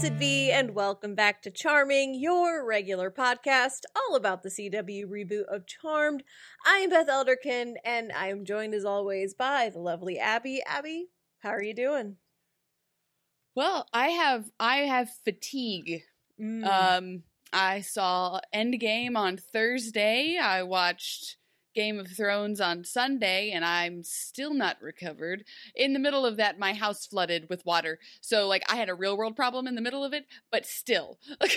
Blessed be, and welcome back to Charming, your regular podcast all about the CW reboot of Charmed. I am Beth Elderkin, and I am joined as always by the lovely Abby. Abby, how are you doing? Well, I have I have fatigue. Mm. Um I saw Endgame on Thursday. I watched Game of Thrones on Sunday and I'm still not recovered. In the middle of that my house flooded with water. So like I had a real world problem in the middle of it, but still.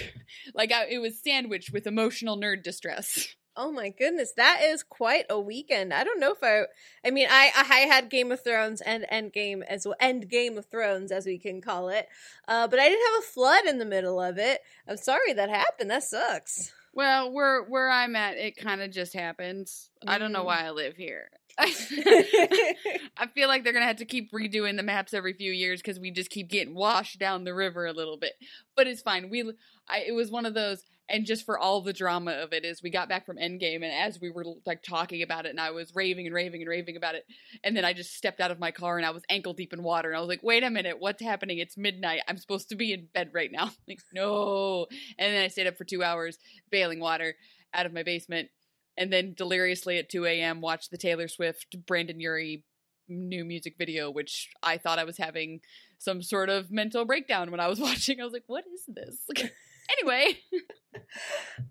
Like I, it was sandwiched with emotional nerd distress. Oh my goodness, that is quite a weekend. I don't know if I. I mean, I I had Game of Thrones and Endgame as well, End Game of Thrones as we can call it. Uh, but I didn't have a flood in the middle of it. I'm sorry that happened. That sucks. Well, where where I'm at, it kind of just happens. I don't know Mm. why I live here. I feel like they're gonna have to keep redoing the maps every few years because we just keep getting washed down the river a little bit. But it's fine. We, I, it was one of those, and just for all the drama of it, is we got back from Endgame, and as we were like talking about it, and I was raving and raving and raving about it, and then I just stepped out of my car and I was ankle deep in water, and I was like, wait a minute, what's happening? It's midnight. I'm supposed to be in bed right now. Like no, and then I stayed up for two hours bailing water out of my basement and then deliriously at 2 a.m. watched the Taylor Swift Brendon Urie new music video, which I thought I was having some sort of mental breakdown when I was watching. I was like, what is this? anyway,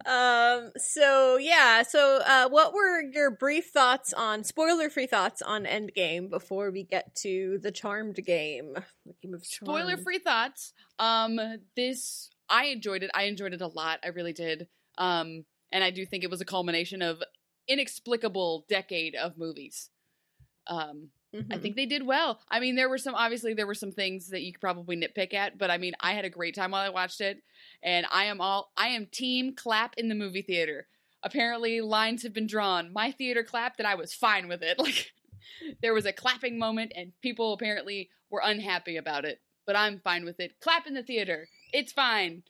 um. So yeah. So, uh, what were your brief thoughts on spoiler-free thoughts on Endgame before we get to the Charmed game? The game of Charmed. Spoiler-free thoughts. Um, this I enjoyed it. I enjoyed it a lot. I really did. Um, and I do think it was a culmination of inexplicable decade of movies. Um, I Mhm. think they did well. I mean, there were some obviously there were some things that you could probably nitpick at, but I mean, I had a great time while I watched it, and I am all I am team clap in the movie theater. Apparently, lines have been drawn. My theater clapped, and I was fine with it. Like, there was a clapping moment, and people apparently were unhappy about it, but I'm fine with it. Clap in the theater. It's fine.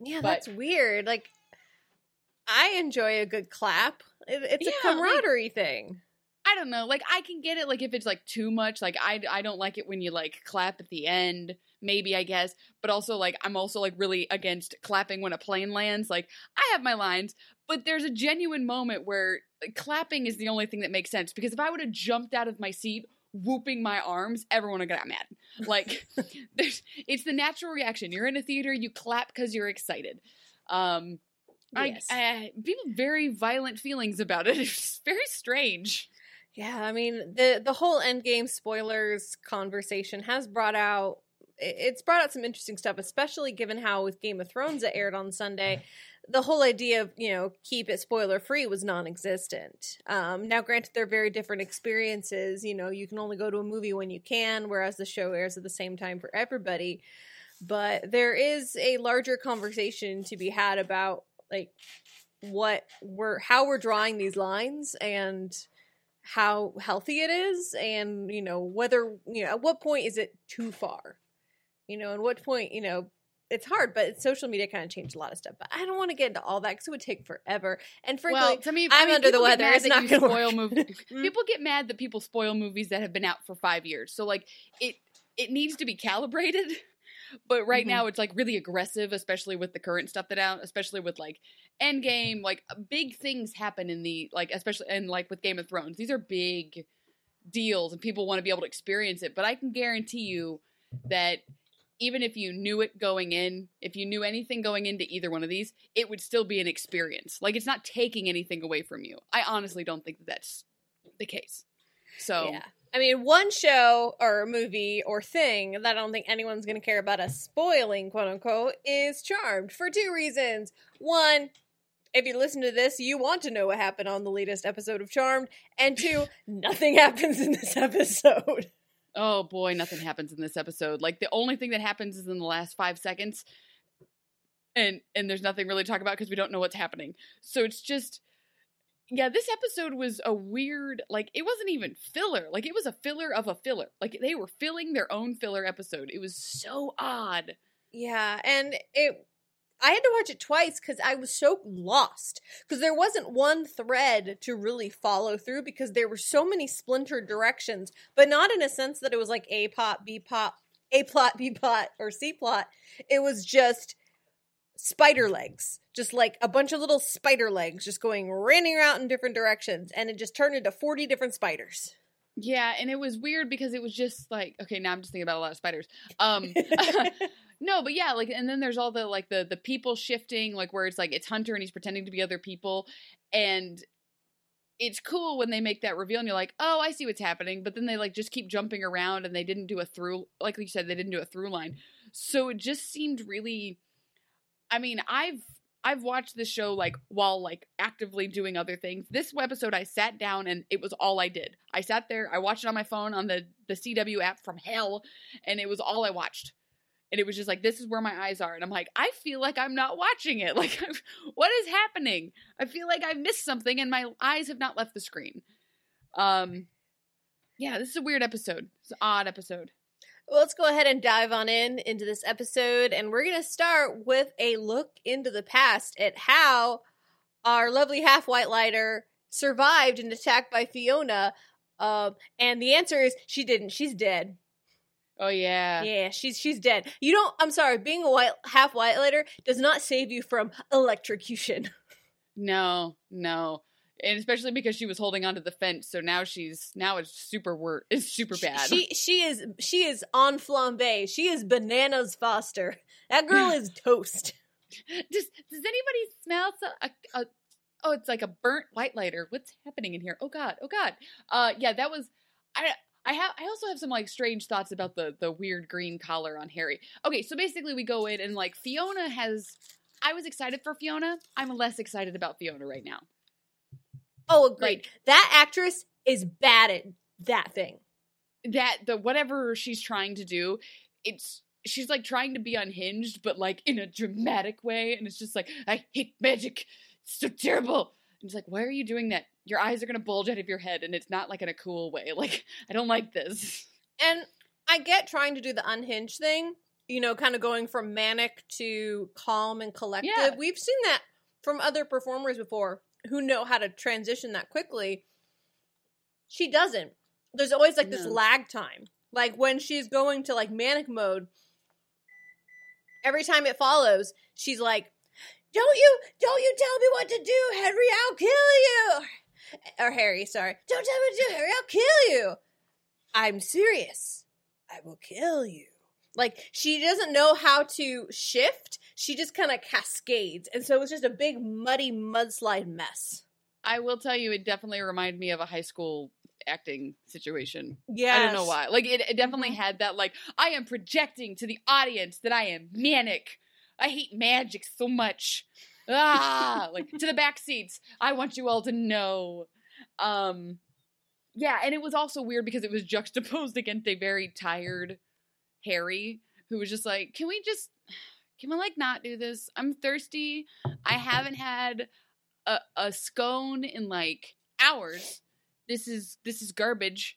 Yeah, But- that's weird. Like, I enjoy a good clap. It, it's Yeah, a like- camaraderie thing. I don't know. Like I can get it. Like if it's like too much. Like I I don't like it when you like clap at the end. Maybe I guess. But also like I'm also like really against clapping when a plane lands. Like I have my lines, but there's a genuine moment where like, clapping is the only thing that makes sense. Because if I would have jumped out of my seat whooping my arms, everyone would have got mad. Like there's it's the natural reaction. You're in a theater, you clap because you're excited. Um. Yes. I, I people very violent feelings about it. It's very strange. Yeah, I mean the the whole Endgame spoilers conversation has brought out it's brought out some interesting stuff, especially given how with Game of Thrones it aired on Sunday, the whole idea of you know keep it spoiler free was non-existent. Um, now, granted, they're very different experiences. You know, you can only go to a movie when you can, whereas the show airs at the same time for everybody. But there is a larger conversation to be had about like what we're how we're drawing these lines and how healthy it is and you know whether you know at what point is it too far you know and what point you know it's hard but social media kind of changed a lot of stuff but i don't want to get into all that because it would take forever and frankly well, to me, I'm I mean, under the weather. It's not gonna spoil work. movies. People get mad that people spoil movies that have been out for five years. So like it it needs to be calibrated. But right Mhm. now it's like really aggressive, especially with the current stuff that out, especially with like Endgame. Like big things happen in the like, especially and like with Game of Thrones. These are big deals, and people want to be able to experience it. But I can guarantee you that even if you knew it going in, if you knew anything going into either one of these, it would still be an experience. Like it's not taking anything away from you. I honestly don't think that that's the case. So yeah i mean one show or movie or thing that i don't think anyone's going to care about us spoiling quote unquote is charmed for two reasons one if you listen to this, you want to know what happened on the latest episode of Charmed. And two, nothing happens in this episode. Oh boy, nothing happens in this episode. Like the only thing that happens is in the last five seconds, and and there's nothing really to talk about because we don't know what's happening. So it's just, yeah, this episode was a weird. Like it wasn't even filler. Like it was a filler of a filler. Like they were filling their own filler episode. It was so odd. Yeah, and it I had to watch it twice because I was so lost. Because there wasn't one thread to really follow through because there were so many splintered directions, but not in a sense that it was like A pop, B pop, A plot, B plot, or C plot. It was just spider legs. Just like a bunch of little spider legs just going running around in different directions. And it just turned into 40 different spiders. Yeah, and it was weird because it was just like okay, now I'm just thinking about a lot of spiders. Um no, but yeah, like and then there's all the like the the people shifting like where it's like it's Hunter and he's pretending to be other people and it's cool when they make that reveal and you're like, "Oh, I see what's happening." But then they like just keep jumping around and they didn't do a through like you said they didn't do a through line. So it just seemed really I mean, I've I've watched this show like while like actively doing other things. This episode I sat down and it was all I did. I sat there, I watched it on my phone on the the CW app from hell and it was all I watched. And it was just like this is where my eyes are and I'm like I feel like I'm not watching it. Like what is happening? I feel like I've missed something and my eyes have not left the screen. Um yeah, this is a weird episode. It's an odd episode. Well, let's go ahead and dive on in into this episode, and we're going to start with a look into the past at how our lovely half white lighter survived an attack by Fiona. Um, and the answer is she didn't. She's dead. Oh yeah. Yeah, she's she's dead. You don't. I'm sorry. Being a white half white lighter does not save you from electrocution. No, no. And especially because she was holding onto the fence, so now she's now it's super wor- it's super bad. She she is she is on flambe. She is bananas Foster. That girl is toast. does does anybody smell so, a, a oh it's like a burnt white lighter what's happening in here oh god oh god uh yeah that was i i have i also have some like strange thoughts about the the weird green collar on harry okay so basically we go in and like fiona has i was excited for fiona i'm less excited about fiona right now Oh, agreed. Like- that actress is bad at that thing. that the whatever she's trying to do it's she's like trying to be unhinged but like in a dramatic way and it's just like i hate magic it's so terrible and it's like why are you doing that your eyes are gonna bulge out of your head and it's not like in a cool way like i don't like this And I get trying to do the unhinged thing, you know, kind of going from manic to calm and collective. Yeah. We've seen that from other performers before who know how to transition that quickly. She doesn't. There's always like this No. lag time. Like when she's going to like manic mode, every time it follows, she's like, "Don't you, don't you tell me what to do, Henry? I'll kill you." Or Harry, sorry. Don't tell me what to do, Harry. I'll kill you. I'm serious. I will kill you. Like she doesn't know how to shift. She just kind of cascades, and so it was just a big muddy mudslide mess. i will tell you it definitely reminded me of a high school acting situation. Yeah, i don't know why. Like it, it definitely Mhm. had that like i am projecting to the audience that i am manic. I hate magic so much. Ah like to the back seats. I want you all to know. Um yeah and it was also weird because it was juxtaposed against a very tired harry who was just like can we just can we like not do this i'm thirsty i haven't had a, a scone in like hours this is this is garbage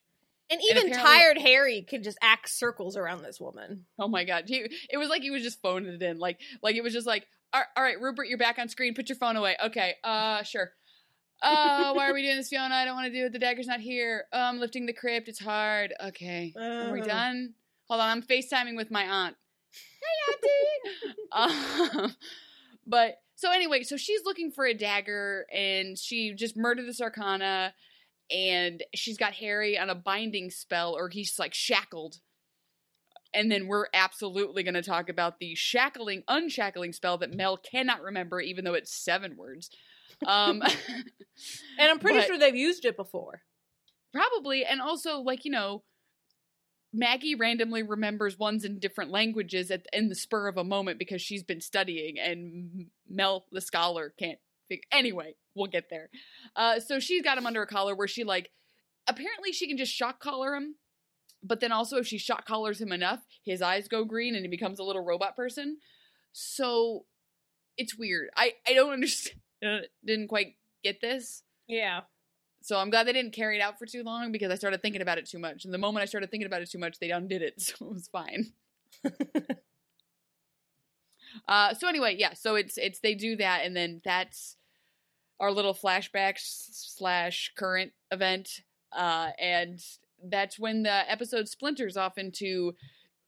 And And even apparently- tired Harry could just act circles around this woman. Oh my god, he, it was like he was just phoning it in. Like, like it was just like, all all right, Rupert, you're back on screen. Put your phone away. Okay, uh, sure. Uh, why are we doing this, Fiona? I don't want to do it. The dagger's not here. I'm lifting the crypt. It's hard. Okay, are we Uh. done? Hold on, I'm FaceTiming with my aunt. Hey, auntie. um, but so anyway, so she's looking for a dagger, and she just murdered this Arcana, and she's got Harry on a binding spell, or he's like shackled. And then we're absolutely going to talk about the shackling, unshackling spell that Mel cannot remember, even though it's seven words. Um, And I'm pretty But- sure they've used it before. probably, and also like you know, Maggie randomly remembers ones in different languages at in the spur of a moment because she's been studying, and Mel, the scholar, can't figure. Anyway, we'll get there. Uh, so she's got him under a collar where she like apparently she can just shock collar him, but then also if she shock collars him enough, his eyes go green and he becomes a little robot person. So it's weird. I I don't understand. Didn't quite get this. Yeah. So I'm glad they didn't carry it out for too long because I started thinking about it too much. And the moment I started thinking about it too much, they undid it, so it was fine. uh, so anyway, yeah. So it's it's they do that, and then that's our little flashback slash current event, uh, and that's when the episode splinters off into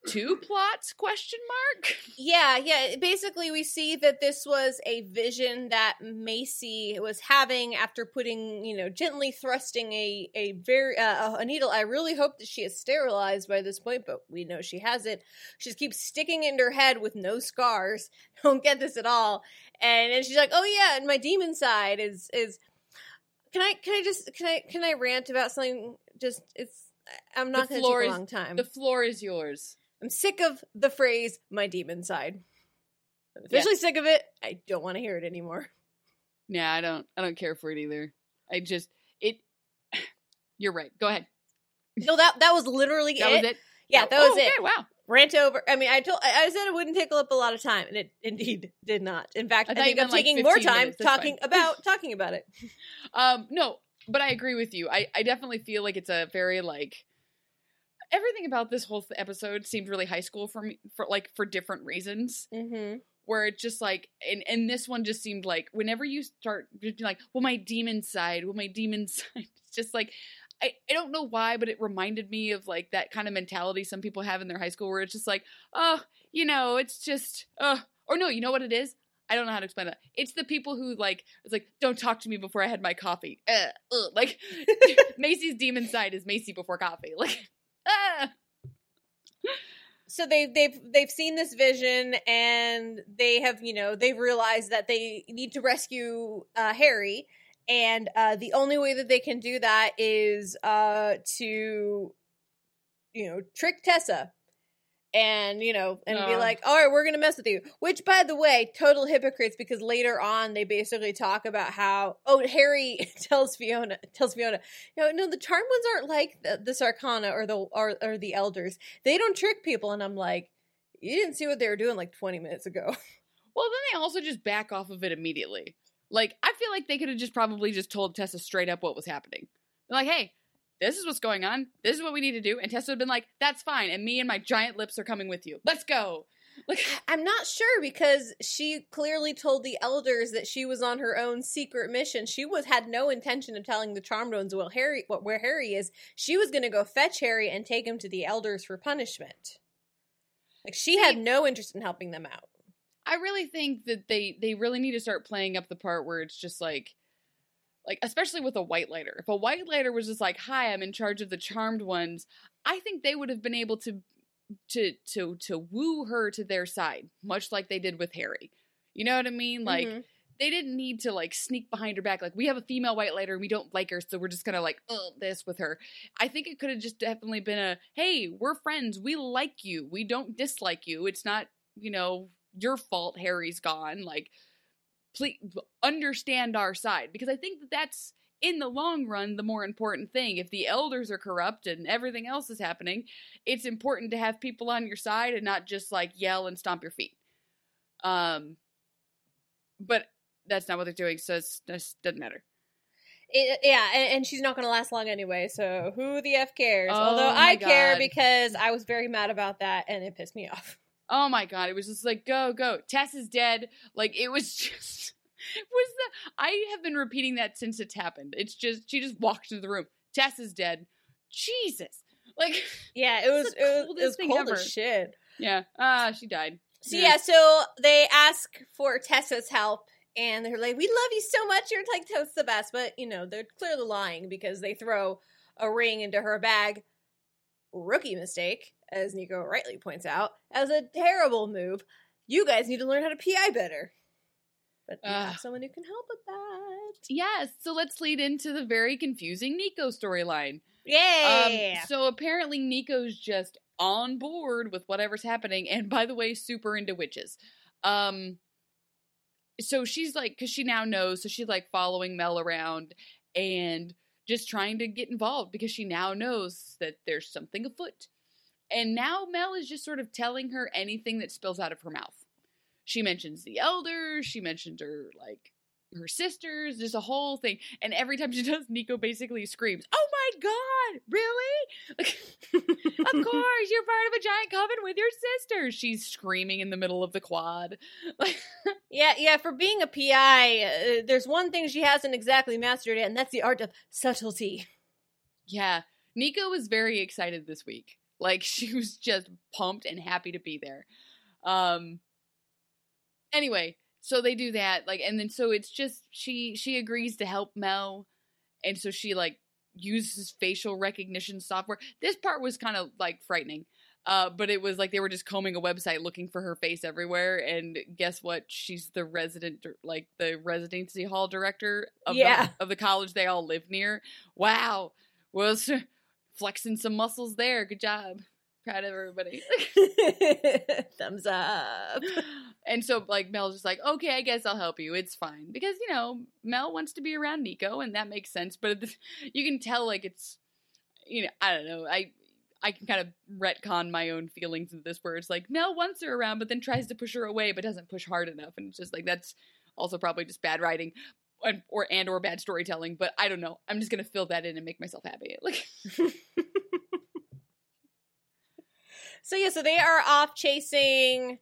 two plots question mark Yeah, yeah. Basically, we see that this was a vision that Macy was having after putting, you know, gently thrusting a a very uh, a needle. I really hope that she is sterilized by this point, but we know she hasn't. She just keeps sticking it in her head with no scars. Don't get this at all. And then she's like, "Oh yeah, and my demon side is is." Can I can I just can I can I rant about something? Just it's I'm not going to take a long time. the floor is yours I'm sick of the phrase "my demon side." I'm officially sick of it. I don't want to hear it anymore. yeah i don't i don't care for it either i just it you're right go ahead No, that that was literally that it. was it Yeah, Oh, that was oh, okay, it. wow Rant over. I mean, I told I I said it wouldn't take up a lot of time, and it indeed did not. In fact, I I, think I'm like, taking more time talking fine. about talking about it. Um, no, but I agree with you. I, I definitely feel like it's a very like everything about this whole th- episode seemed really high school for me for like for different reasons. Mm-hmm. Where it just like and and this one just seemed like whenever you start just being like, well, my demon side, well, my demon side, it's just like. I, I don't know why, but it reminded me of like that kind of mentality some people have in their high school where it's just like, oh, you know, it's just, uh, or no, you know what it is? I don't know how to explain that. It's the people who like it's like don't talk to me before I had my coffee. Uh, uh, like Macy's demon side is Macy before coffee. Like. So they they've they've seen this vision and they have you know they've realized that they need to rescue uh, Harry. And uh, the only way that they can do that is uh, to you know trick Tessa and you know and be Oh. like all right we're gonna mess with you which by the way total hypocrites because later on they basically talk about how oh harry tells fiona tells fiona no no the charmed ones aren't like the, the sarkana or the or, or the elders they don't trick people and i'm like you didn't see what they were doing like 20 minutes ago Well, then they also just back off of it immediately. Like I feel like they could have just probably just told Tessa straight up what was happening. They're like, hey, this is what's going on. This is what we need to do. And Tessa would have been like, that's fine. And me and my giant lips are coming with you. Let's go. Like i'm not sure because she clearly told the elders that she was on her own secret mission she was had no intention of telling the charmed ones well harry what where harry is she was going to go fetch harry and take him to the elders for punishment like she had no interest in helping them out I really think that they they really need to start playing up the part where it's just like like especially with a white lighter. If a white lighter was just like, "Hi, I'm in charge of the charmed ones," I think they would have been able to to to to woo her to their side, much like they did with Harry. You know what I mean? Like Mhm. they didn't need to like sneak behind her back like we have a female white lighter and we don't like her so we're just gonna like oh this with her i think it could have just definitely been a hey we're friends we like you we don't dislike you it's not you know your fault harry's gone like please understand our side because i think that that's in the long run the more important thing if the elders are corrupt and everything else is happening it's important to have people on your side and not just like yell and stomp your feet um but that's not what they're doing so it's, it doesn't matter It- yeah, and, and she's not going to last long anyway. So who the f cares? Although Oh my I care because I was very mad about that, and it pissed me off. Oh my god it was just like go go tess is dead like it was just it was the i have been repeating that since it's happened it's just she just walked into the room tess is dead jesus like Yeah, it was the it was, it was cold ever. as shit. yeah ah she died So Yeah. yeah, so they ask for Tessa's help, and they're like, "We love you so much. You're like toast the best." But you know, they're clearly lying because they throw a ring into her bag. Rookie mistake, as Nico rightly points out, as a terrible move. You guys need to learn how to PI better. But we have someone who can help with that. yes so let's lead into the very confusing nico storyline Yeah. Um, so apparently Nico's just on board with whatever's happening, and by the way, super into witches. Um, so she's like, because she now knows, so she's like following Mel around and just trying to get involved because she now knows that there's something afoot. And now Mel is just sort of telling her anything that spills out of her mouth. She mentions the elders, she mentioned her like her sisters, there's a whole thing. And every time she does, Nico basically screams, Oh my god, really? Like, of course, you're part of a giant coven with your sisters. She's screaming in the middle of the quad. Like, Yeah, yeah. For being a PI, uh, there's one thing she hasn't exactly mastered yet, and that's the art of subtlety. yeah. Nico was very excited this week. Like she was just pumped and happy to be there. Um anyway, so they do that like and then so it's just she she agrees to help Mel and so she like uses facial recognition software. This part was kind of like frightening. Uh, but it was like they were just combing a website looking for her face everywhere, and guess what? She's the resident, like the residency hall director of Yeah. the, of the college they all live near. Wow, was flexing some muscles there. Good job, proud of everybody. Thumbs up. and so like Mel's just like, okay, I guess I'll help you. It's fine because you know Mel wants to be around Nico, and that makes sense. But you can tell like it's, you know, I don't know. I I can kind of retcon my own feelings into this, where it's like Mel wants her around, but then tries to push her away, but doesn't push hard enough, and it's just like that's also probably just bad writing. And, or and or bad storytelling, but I don't know. I'm just gonna fill that in and make myself happy. Like, So yeah, so they are off chasing.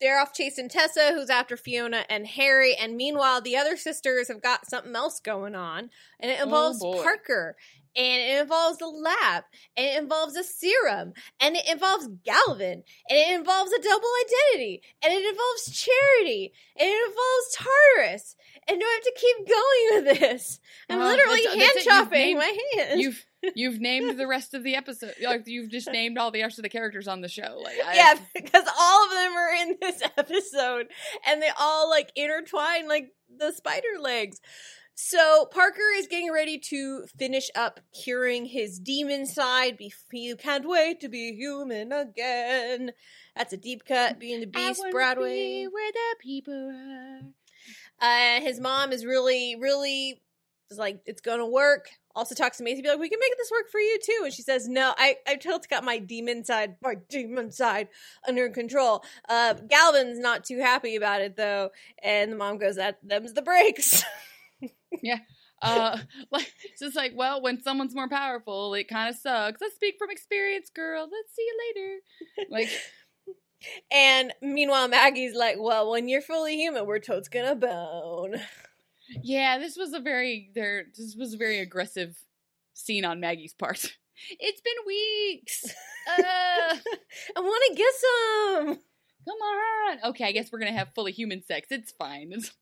They're off chasing Tessa, who's after Fiona and Harry, and meanwhile, the other sisters have got something else going on, and it Oh, involves boy. Parker, and it involves the lab, and it involves a serum, and it involves Galvin, and it involves a double identity, and it involves Charity, and it involves Tartarus, and do I have to keep going with this? I'm Well, literally that's- hand that's chopping named- my hands you've you've named the rest of the episode. Like you've just named all the rest of the characters on the show. Like, I, yeah, because all of them are in this episode and they all like intertwine like the spider legs. So Parker is getting ready to finish up curing his demon side. Be- He can't wait to be human again. That's a deep cut. Being the Beast, Broadway. be where the people are. Uh, his mom is really, really is like, it's gonna work. Also talks to Macy, be like, we can make this work for you too. And she says, no, I, I totally got my demon side, my demon side under control. Uh, Galvin's not too happy about it though. And the mom goes, that, them's the breaks. Uh, like it's just like, well, when someone's more powerful, it kind of sucks. Let's speak from experience, girl. Let's see you later. Like, and meanwhile, Maggie's like, well, when you're fully human, we're totes gonna bone. yeah, this was a very there. This was a very aggressive scene on Maggie's part. It's been weeks. Uh, I want to get some. come on. Okay, I guess we're gonna have fully human sex. It's fine. It's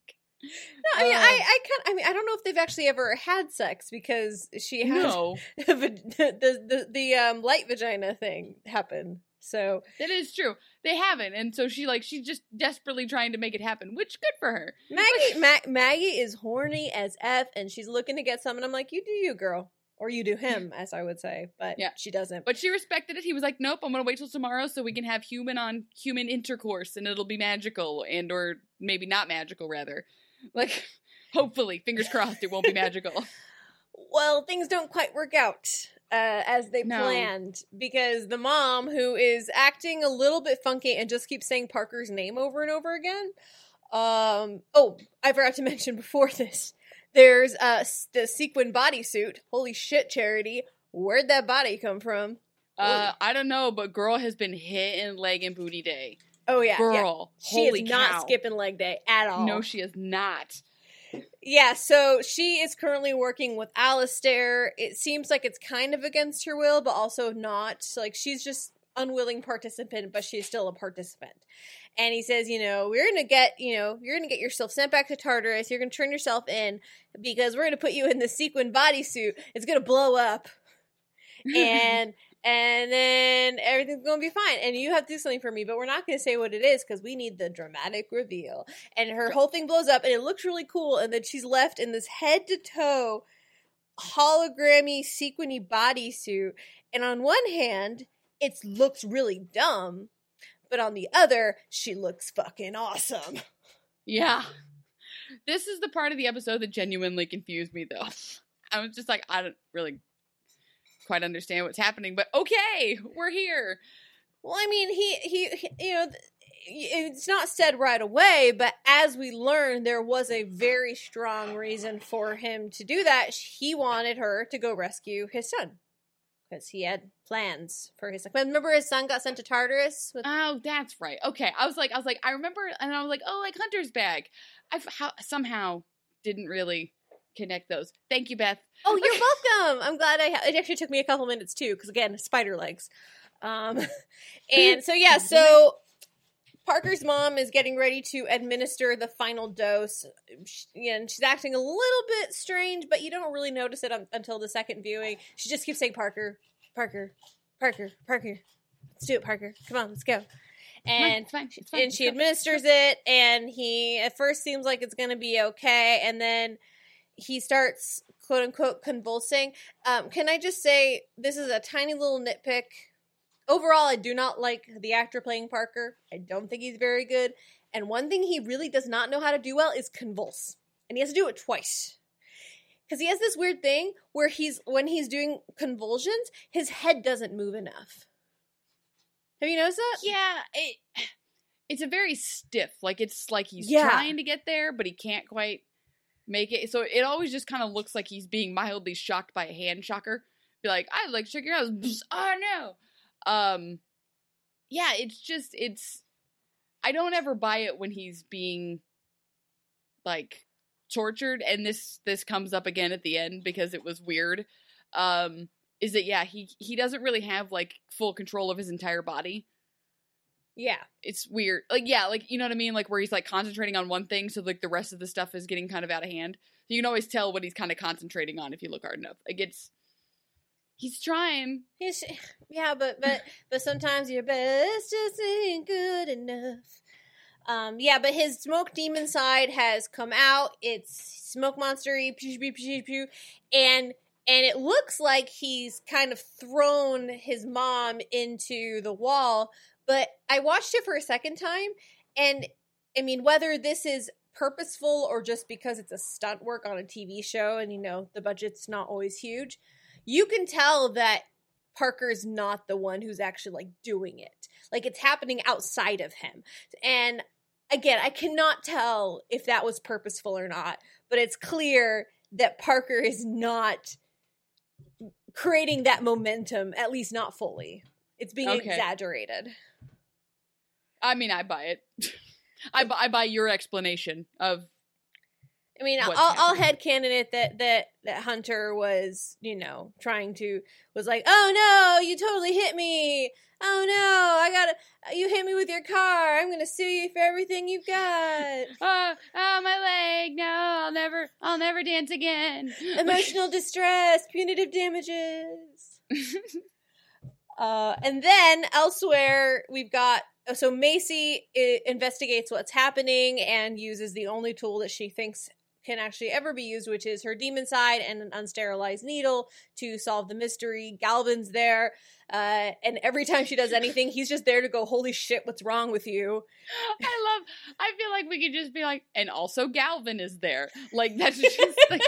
No, I mean, Uh. I, I kind, I mean, I don't know if they've actually ever had sex because she had no. the, the the the um light vagina thing happen. So That is true. They haven't, and so she like she's just desperately trying to make it happen, which good for her. Maggie Ma- Maggie is horny as f, and she's looking to get some. And I'm like, you do you, girl, or you do him, as I would say. But Yeah. she doesn't. But she respected it. He was like, "Nope, I'm gonna wait till tomorrow so we can have human on human intercourse, and it'll be magical, and or maybe not magical, rather. Like, hopefully, fingers crossed, it won't be magical. well, things don't quite work out uh, as they No. planned because the mom, who is acting a little bit funky and just keeps saying Parker's name over and over again. Um. Oh, I forgot to mention before this. There's uh the sequin bodysuit. Holy shit, Charity! Where'd that body come from? Uh, I don't know, but girl has been hitting leg and booty day. Oh yeah, girl, yeah. She is not cow. skipping leg day at all. No, she is not. Yeah, so she is currently working with Alistair. It seems like it's kind of against her will, but also not. Like she's just unwilling participant, but she's still a participant. And he says, you know, we're gonna get, you know, you're gonna get yourself sent back to Tartarus. You're gonna turn yourself in because we're gonna put you in the sequin bodysuit. It's gonna blow up, and and then everything's gonna be fine. And you have to do something for me, but we're not gonna say what it is because we need the dramatic reveal. And her whole thing blows up, and it looks really cool. And then she's left in this head to toe hologrammy sequiny bodysuit. And on one hand, it looks really dumb, but on the other, she looks fucking awesome. Yeah. This is the part of the episode that genuinely confused me, though. I was just like, I don't really quite understand what's happening, but okay, we're here. Well, I mean, he, he, he you know, th- it's not said right away, but as we learn, there was a very strong reason for him to do that. He wanted her to go rescue his son because he had plans for his son. Remember, his son got sent to Tartarus. With- Oh, that's right. Okay, I was like, I was like, I remember, and I was like, oh, like Hunter's bag. I how, somehow didn't really connect those. Thank you, Beth. oh, you're welcome. I'm glad I. Ha- it actually took me a couple minutes too, because again, spider legs. Um, and so yeah, so Parker's mom is getting ready to administer the final dose, She- and she's acting a little bit strange, but you don't really notice it un- until the second viewing. She just keeps saying, "Parker, Parker, Parker, Parker, let's do it, Parker. Come on, let's go." And it's fine. It's fine. and she administers it, and he at first seems like it's going to be okay, and then he starts quote unquote convulsing. Um, can I just say this is a tiny little nitpick? Overall, I do not like the actor playing Parker. I don't think he's very good. And one thing he really does not know how to do well is convulse, and he has to do it twice. Because he has this weird thing where he's when he's doing convulsions, his head doesn't move enough. Have you noticed that? Yeah, it, it's a very stiff. Like it's like he's Yeah. trying to get there, but he can't quite make it. So it always just kind of looks like he's being mildly shocked by a hand shocker. Be like, I'd like check your house. Oh no. Um, yeah, it's just it's. I don't ever buy it when he's being like tortured, and this this comes up again at the end because it was weird. Um, is that yeah he he doesn't really have like full control of his entire body Yeah. it's weird. Like yeah, like you know what I mean, like where he's like concentrating on one thing, so like the rest of the stuff is getting kind of out of hand. You can always tell what he's kind of concentrating on if you look hard enough. Like it's he's trying. He's, yeah, but but but sometimes your best just ain't good enough. Um, yeah, but his smoke demon side has come out. It's smoke monstery, pew, pew, pew, pew, and and it looks like he's kind of thrown his mom into the wall. But I watched it for a second time, and I mean, whether this is purposeful or just because it's a stunt work on a TV show, and you know the budget's not always huge, you can tell that Parker's not the one who's actually like doing it. Like it's happening outside of him. And again, I cannot tell if that was purposeful or not, but it's clear that Parker is not creating that momentum, at least not fully. It's being Okay. exaggerated. I mean, I buy it. I buy, I buy your explanation of I mean, I'll, I'll happening. headcanon that that that Hunter was, you know, trying to was like, oh no, you totally hit me. Oh no, I gotta, you hit me with your car. I'm gonna sue you for everything you've got. oh, oh my leg. No, I'll never, I'll never dance again. Emotional distress, punitive damages. Uh, and then elsewhere, we've got so Macy investigates what's happening and uses the only tool that she thinks can actually ever be used, which is her demon side and an unsterilized needle to solve the mystery. Galvin's there, uh, and every time she does anything, he's just there to go, "Holy shit, what's wrong with you?" I love. I feel like we could just be like, and also Galvin is there. Like that's just like.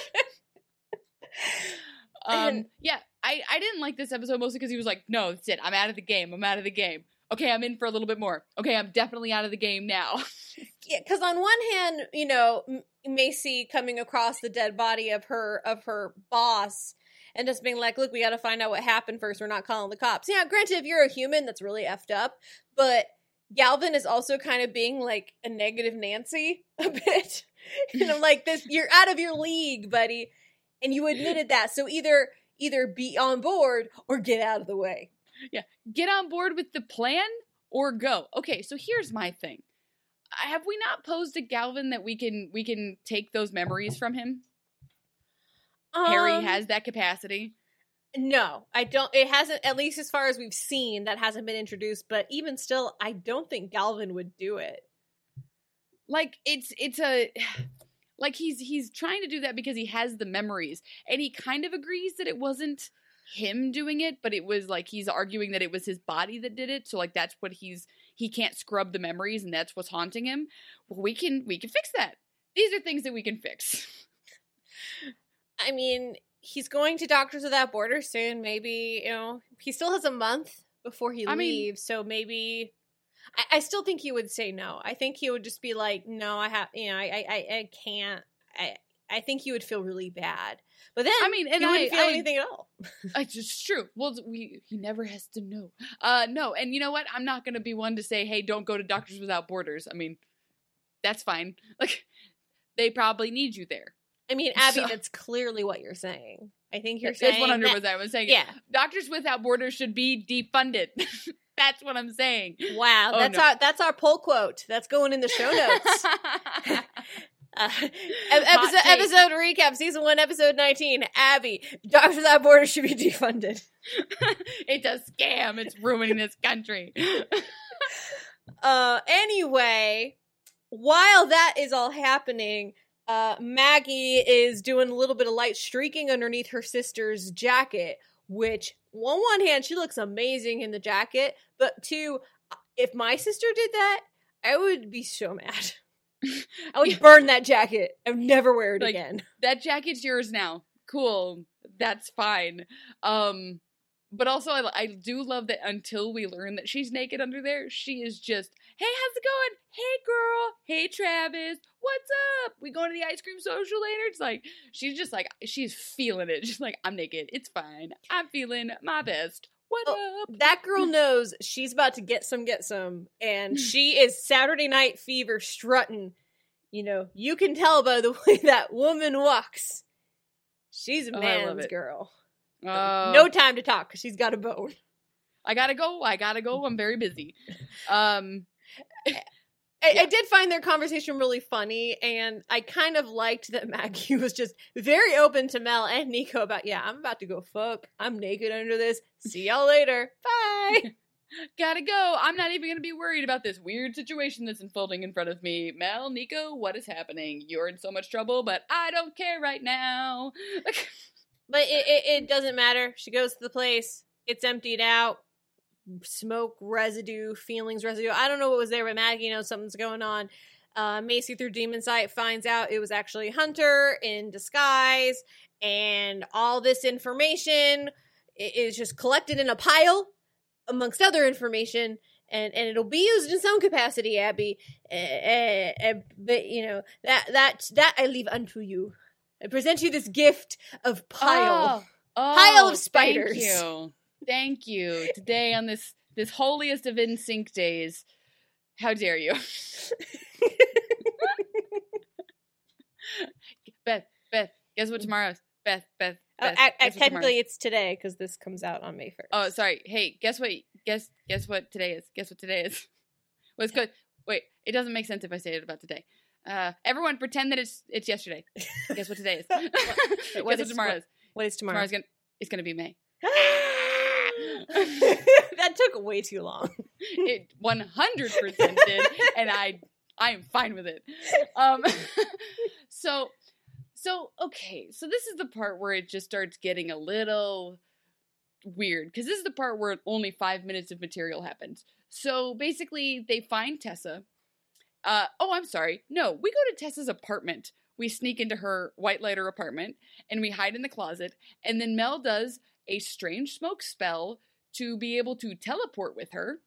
Um. Yeah, I I didn't like this episode mostly because he was like, no, that's it. I'm out of the game. I'm out of the game. Okay, I'm in for a little bit more. Okay, I'm definitely out of the game now. yeah, because on one hand, you know, Macy coming across the dead body of her of her boss and just being like, "Look, we got to find out what happened first. We're not calling the cops." Yeah, granted, if you're a human, that's really effed up, but Galvin is also kind of being like a negative Nancy a bit, and I'm like, "This, you're out of your league, buddy," and you admitted that. So either either be on board or get out of the way. Get on board with the plan or go. Okay, so here's my thing. Have we not posed to Galvin that we can we can take those memories from him? Harry Um, has that capacity. No, I don't. It hasn't, at least as far as we've seen, that hasn't been introduced. But even still, I don't think Galvin would do it. like it's it's a like he's he's trying to do that because he has the memories and he kind of agrees that it wasn't him doing it but it was like he's arguing that it was his body that did it so like that's what he's he can't scrub the memories and that's what's haunting him. Well, we can we can fix that. These are things that we can fix. I mean, he's going to Doctors Without Borders soon. Maybe you know he still has a month before he I mean- leaves, so maybe. I, I still think he would say no. I think he would just be like, "No, I have, you know, I, I, I- I can't." I, I think he would feel really bad. But then, I mean, and he wouldn't I- feel I- anything at all. It's just true. Well, we he never has to know. Uh no, and you know what? I'm not going to be one to say, "Hey, don't go to Doctors Without Borders." I mean, that's fine. Like they probably need you there. I mean, Abby, So- that's clearly what you're saying. I think you're That's saying 100 that- percent. I was saying, Yeah. Doctors Without Borders should be defunded. that's what I'm saying. Wow, Oh, that's no. our that's our poll quote. That's going in the show notes. Uh, episode, episode recap, season one, episode 19. Abby, Doctors Without Borders should be defunded. it's a scam. It's ruining this country. Uh, anyway, while that is all happening, uh, Maggie is doing a little bit of light streaking underneath her sister's jacket, which, on one hand, she looks amazing in the jacket, but two, if my sister did that, I would be so mad. I would burn that jacket. I would never wear it Like, again. that jacket's yours now. Cool. That's fine. Um but also I, I do love that until we learn that she's naked under there, she is just, "Hey, how's it going? Hey girl. Hey Travis. What's up? We going to the ice cream social later?" It's like she's just like she's feeling it. She's like, "I'm naked. It's fine. I'm feeling my best. What Oh, up?" That girl knows she's about to get some, get some, and she is Saturday Night Fever strutting. You know, you can tell by the way that woman walks. She's a Oh, man's girl. Uh, no time to talk because she's got a bone. I gotta go. I gotta go. I'm very busy. Um, I, Yeah. I did find their conversation really funny, and I kind of liked that Maggie was just very open to Mel and Nico about, yeah, I'm about to go fuck. I'm naked under this. See y'all later. Bye. gotta go. I'm not even gonna be worried about this weird situation that's unfolding in front of me. Mel, Nico, what is happening? You're in so much trouble, but I don't care right now. But it, it, it doesn't matter. She goes to the place. It's emptied out. Smoke residue, feelings residue. I don't know what was there, but Maggie knows something's going on. Uh, Macy through Demon Sight finds out it was actually Hunter in disguise, and all this information is just collected in a pile amongst other information. And, and it'll be used in some capacity, Abby. Uh, uh, but you know that that that I leave unto you. I present you this gift of pile. Oh, Pile of oh, spiders. Thank you. Today on this this holiest of NSYNC days. How dare you? Beth, Beth, guess what tomorrow is? Beth, Beth, I, I, guess what tomorrow technically, it's today because this comes out on May first. Oh, sorry. Hey, guess what? Guess guess what today is? Guess what today is? Well, it's good. Wait, it doesn't make sense if I say it about today. Uh, everyone, pretend that it's it's yesterday. guess what today is? Wait, guess what tomorrow what- is? What is tomorrow? Tomorrow's gonna it's gonna be May. that took way too long. It one hundred percent did, and I I am fine with it. Um, so so okay, so this is the part where it just starts getting a little weird because this is the part where only five minutes of material happens. So basically, they find Tessa. Uh, oh, I'm sorry. No, we go to Tessa's apartment. We sneak into her white lighter apartment and we hide in the closet. And then Mel does a strange smoke spell to be able to teleport with her.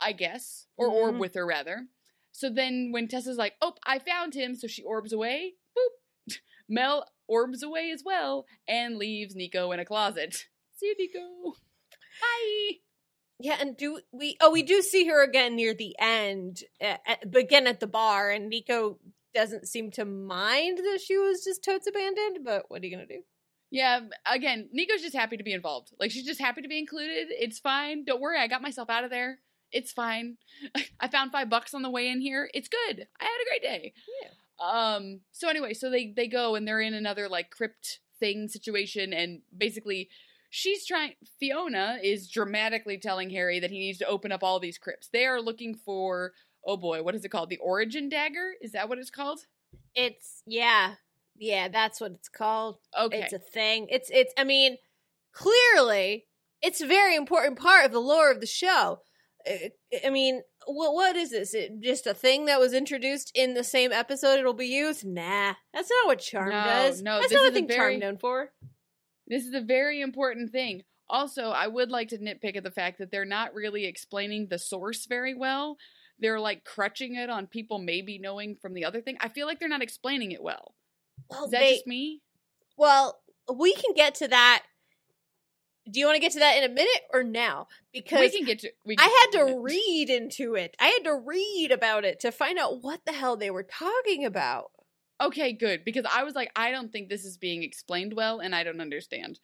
I guess, or orb Mhm. with her rather. So then when Tessa's like, "Oh, I found him," so she orbs away. Boop. Mel orbs away as well and leaves Nico in a closet. See you, Nico. Bye. Yeah, and do we? Oh, we do see her again near the end, at, at, again at the bar, and Nico doesn't seem to mind that she was just totes abandoned. But what are you gonna do? Yeah, again, Nico's just happy to be involved. Like she's just happy to be included. It's fine. Don't worry, I got myself out of there. It's fine. I found five bucks on the way in here. It's good. I had a great day. Yeah. Um. So anyway, so they they go and they're in another like crypt thing situation, and basically, she's trying. Fiona is dramatically telling Harry that he needs to open up all these crypts. They are looking for. Oh boy, what is it called? The Origin Dagger? Is that what it's called? It's yeah, yeah. That's what it's called. Okay. It's a thing. It's it's. I mean, clearly, it's a very important part of the lore of the show. I mean, what what is this? It, just a thing that was introduced in the same episode it'll be used? Nah, that's not what charm No, does. no, that's this not a thing very- charm known for. This is a very important thing. Also, I would like to nitpick at the fact that they're not really explaining the source very well. They're like crutching it on people maybe knowing from the other thing. I feel like they're not explaining it well. Well, Is that they, just me? well, we can get to that. Do you want to get to that in a minute or now? Because We can get to. We I had can- to read into it. I had to read about it to find out what the hell they were talking about. Okay, good. Because I was like, I don't think this is being explained well, and I don't understand.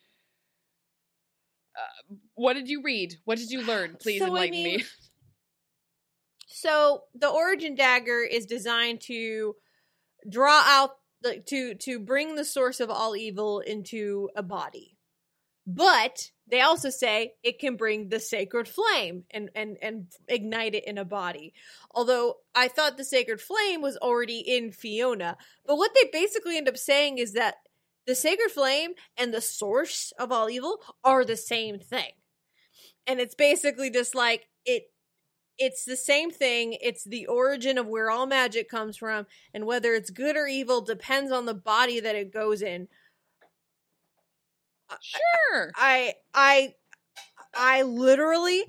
Uh, what did you read? What did you learn? Please So, I enlighten mean, me. So the origin dagger is designed to draw out the to to bring the source of all evil into a body. But they also say it can bring the sacred flame and and and ignite it in a body. Although I thought the sacred flame was already in Fiona, but what they basically end up saying is that the sacred flame and the source of all evil are the same thing. And it's basically just like it it's the same thing. It's the origin of where all magic comes from, and whether it's good or evil depends on the body that it goes in. Sure. I I I literally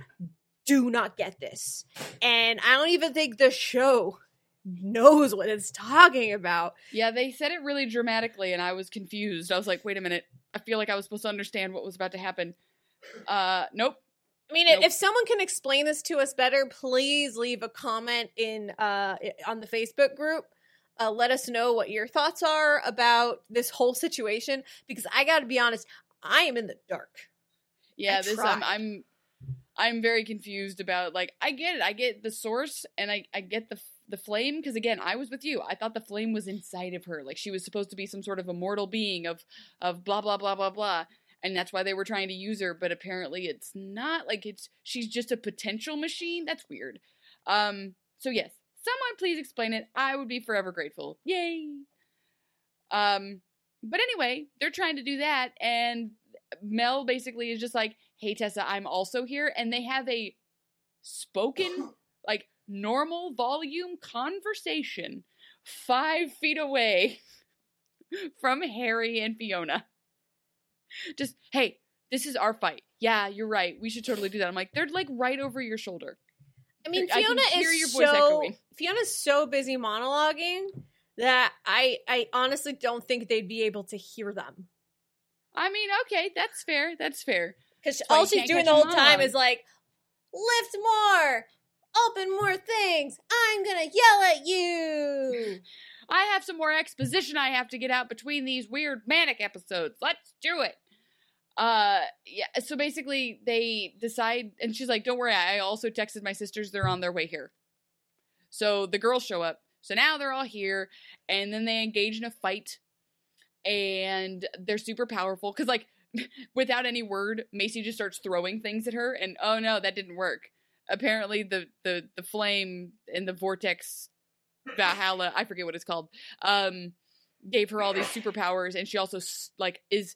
do not get this. And I don't even think the show knows what it's talking about. Yeah, they said it really dramatically, and I was confused. I was like, wait a minute. I feel like I was supposed to understand what was about to happen. Uh, nope. I mean, Nope. if someone can explain this to us better, please leave a comment in uh on the Facebook group. Uh, let us know what your thoughts are about this whole situation because I got to be honest, I am in the dark. Yeah, I this I'm. I'm I'm very confused about like I get it. I get the source and I I get the the flame because again, I was with you. I thought the flame was inside of her. Like she was supposed to be some sort of immortal being of of blah blah blah blah blah. And that's why they were trying to use her, but apparently it's not like it's she's just a potential machine. That's weird. Um so yes, someone please explain it. I would be forever grateful. Yay. Um but anyway, they're trying to do that and Mel basically is just like, "Hey Tessa, I'm also here," and they have a spoken, like normal volume conversation five feet away from Harry and Fiona. Just, hey, this is our fight. Yeah, you're right. We should totally do that. I'm like, they're like right over your shoulder. I mean, I can Fiona hear is so echoing. Fiona's so busy monologuing that I I honestly don't think they'd be able to hear them I mean, okay, that's fair. That's fair. because all she's doing the whole time is like, lift more, open more things. I'm gonna yell at you. I have some more exposition I have to get out between these weird manic episodes. Let's do it. Uh yeah, so basically they decide and she's like, "Don't worry, I also texted my sisters they're on their way here." So the girls show up. So now they're all here and then they engage in a fight and they're super powerful cuz like without any word, Macy just starts throwing things at her and oh no, that didn't work. Apparently the the the flame in the vortex Valhalla, I forget what it's called, um, gave her all these superpowers, and she also like is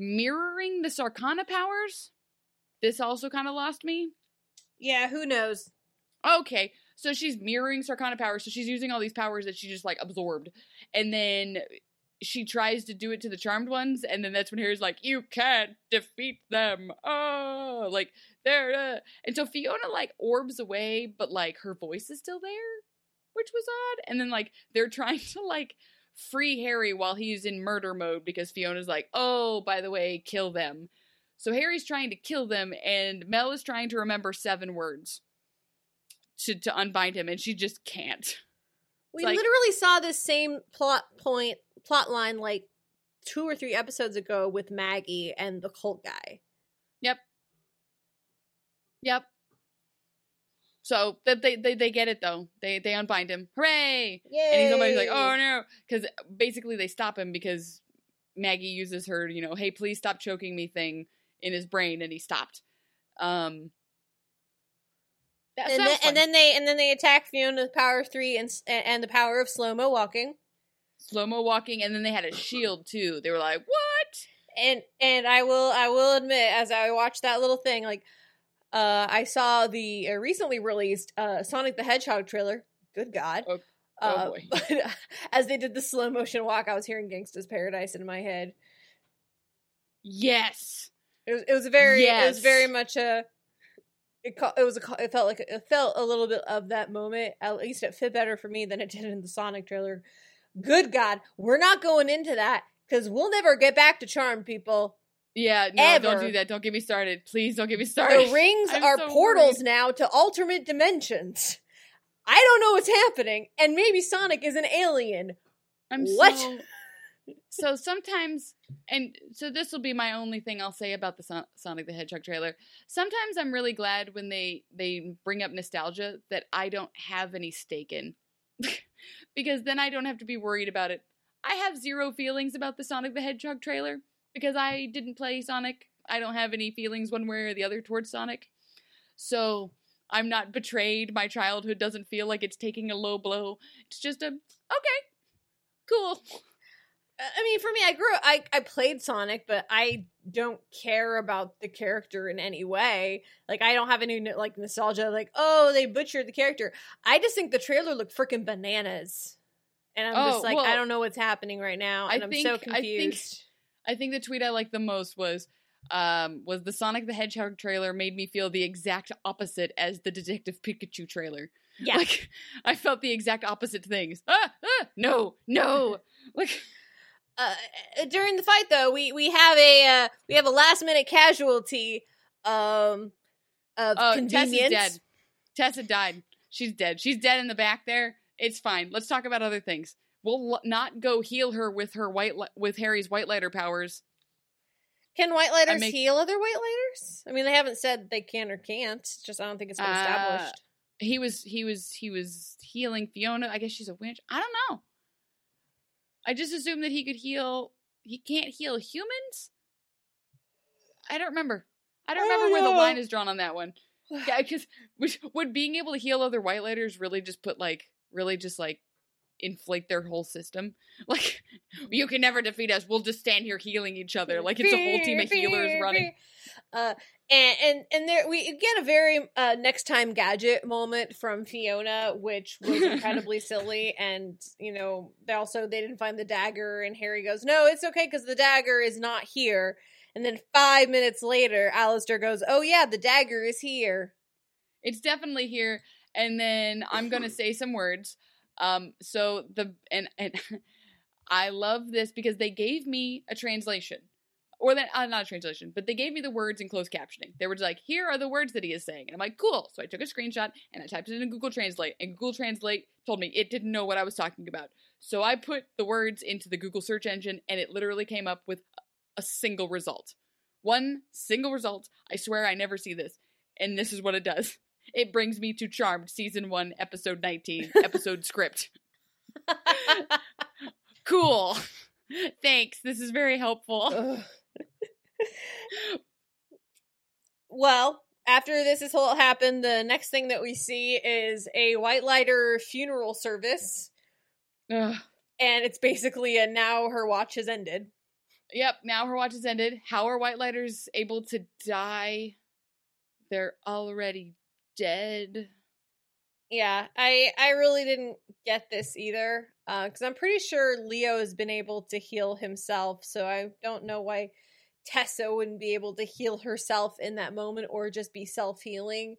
mirroring the Sarkana powers. This also kind of lost me. Yeah, who knows? Okay, so she's mirroring Sarkana powers, so she's using all these powers that she just like absorbed, and then she tries to do it to the charmed ones, and then that's when Harry's like, "You can't defeat them." Oh, like they're, uh... and so Fiona like orbs away, but like her voice is still there, which was odd. And then like they're trying to like free Harry while he's in murder mode because Fiona's like, "Oh, by the way, kill them." So Harry's trying to kill them, and Mel is trying to remember seven words to to unbind him, and she just can't. We like- literally saw this same plot point plot line like two or three episodes ago with Maggie and the cult guy. Yep. Yep. So that they, they they get it though. They they unbind him. Hooray! Yay! And he's always like, "Oh no!" Because basically they stop him because Maggie uses her, you know, "Hey, please stop choking me" thing in his brain, and he stopped. Um. And then, and then they and then they attack Fiona with power of three and and the power of slow mo walking. slow mo walking, and then they had a shield too. They were like, "What?" And and I will I will admit as I watched that little thing like Uh, I saw the uh, recently released uh, Sonic the Hedgehog trailer. Good God. Oh- oh Uh, boy. but as they did the slow motion walk, I was hearing Gangsta's Paradise in my head. Yes. It was, it was very, it was very much a. It, ca- it was a, ca- it felt like it felt a little bit of that moment. At least it fit better for me than it did in the Sonic trailer. Good God, we're not going into that because we'll never get back to Charm, people. Yeah, no, don't do that. Don't get me started. Please don't get me started. The rings I'm are so portals worried. now to alternate dimensions. I don't know what's happening, and maybe Sonic is an alien. I'm What? so so sometimes and so this will be my only thing I'll say about the Son- Sonic the Hedgehog trailer. Sometimes I'm really glad when they they bring up nostalgia that I don't have any stake in. because then I don't have to be worried about it. I have zero feelings about the Sonic the Hedgehog trailer because I didn't play Sonic. I don't have any feelings one way or the other towards Sonic. So I'm not betrayed. My childhood doesn't feel like it's taking a low blow. It's just a okay, cool. I mean, for me, I grew. I I played Sonic, but I don't care about the character in any way. Like, I don't have any like nostalgia. Like, oh, they butchered the character. I just think the trailer looked freaking bananas, and I'm Oh, just like, I don't know what's happening right now, and so I think- confused. I think the tweet I liked the most was um was the Sonic the Hedgehog trailer made me feel the exact opposite as the Detective Pikachu trailer. Yeah. Like I felt the exact opposite things. Ah, ah, no, no. Like uh, during the fight though we we have a uh, we have a last minute casualty um of oh, convenience Tessa's dead. Tessa died. She's dead. She's dead in the back there. It's fine. Let's talk about other things. We'll l- not go heal her with her white li- with Harry's white lighter powers. can white lighters make- heal other white lighters i mean they haven't said they can or can't it's just i don't think it's been Uh, established he was he was he was healing Fiona. I guess she's a witch. I don't know. I just assumed that he could heal. He can't heal humans. I don't remember. I don't I remember where the line is drawn on that one. Yeah, because would being able to heal other white lighters really just put like really just like inflate their whole system? Like you can never defeat us. We'll just stand here healing each other. Like it's a whole team of healers running. Uh, and and and there we get a very uh, next time gadget moment from Fiona, which was incredibly silly. And you know, they also they didn't find the dagger, and Harry goes, "No, it's okay because the dagger is not here." And then five minutes later, Alistair goes, "Oh yeah, the dagger is here." it's definitely here and then i'm gonna say some words um so the and and i love this because they gave me a translation or that uh, not a translation but they gave me the words in closed captioning. They were just like here are the words that he is saying and i'm like cool. So i took a screenshot and i typed it into google translate and google translate told me it didn't know what i was talking about. So i put the words into the google search engine and it literally came up with a single result. One single result. I swear i never see this and this is what it does it brings me to Charmed season 1 episode 19 episode script. Cool. Thanks. This is very helpful. Well, after this has all happened, the next thing that we see is a white lighter funeral service, Ugh. and it's basically a now her watch has ended. Yep, now her watch has ended. How are White Lighters able to die? They're already dead. Yeah, I I really didn't get this either because I'm pretty sure Leo has been able to heal himself, so I don't know why Tessa wouldn't be able to heal herself in that moment or just be self healing.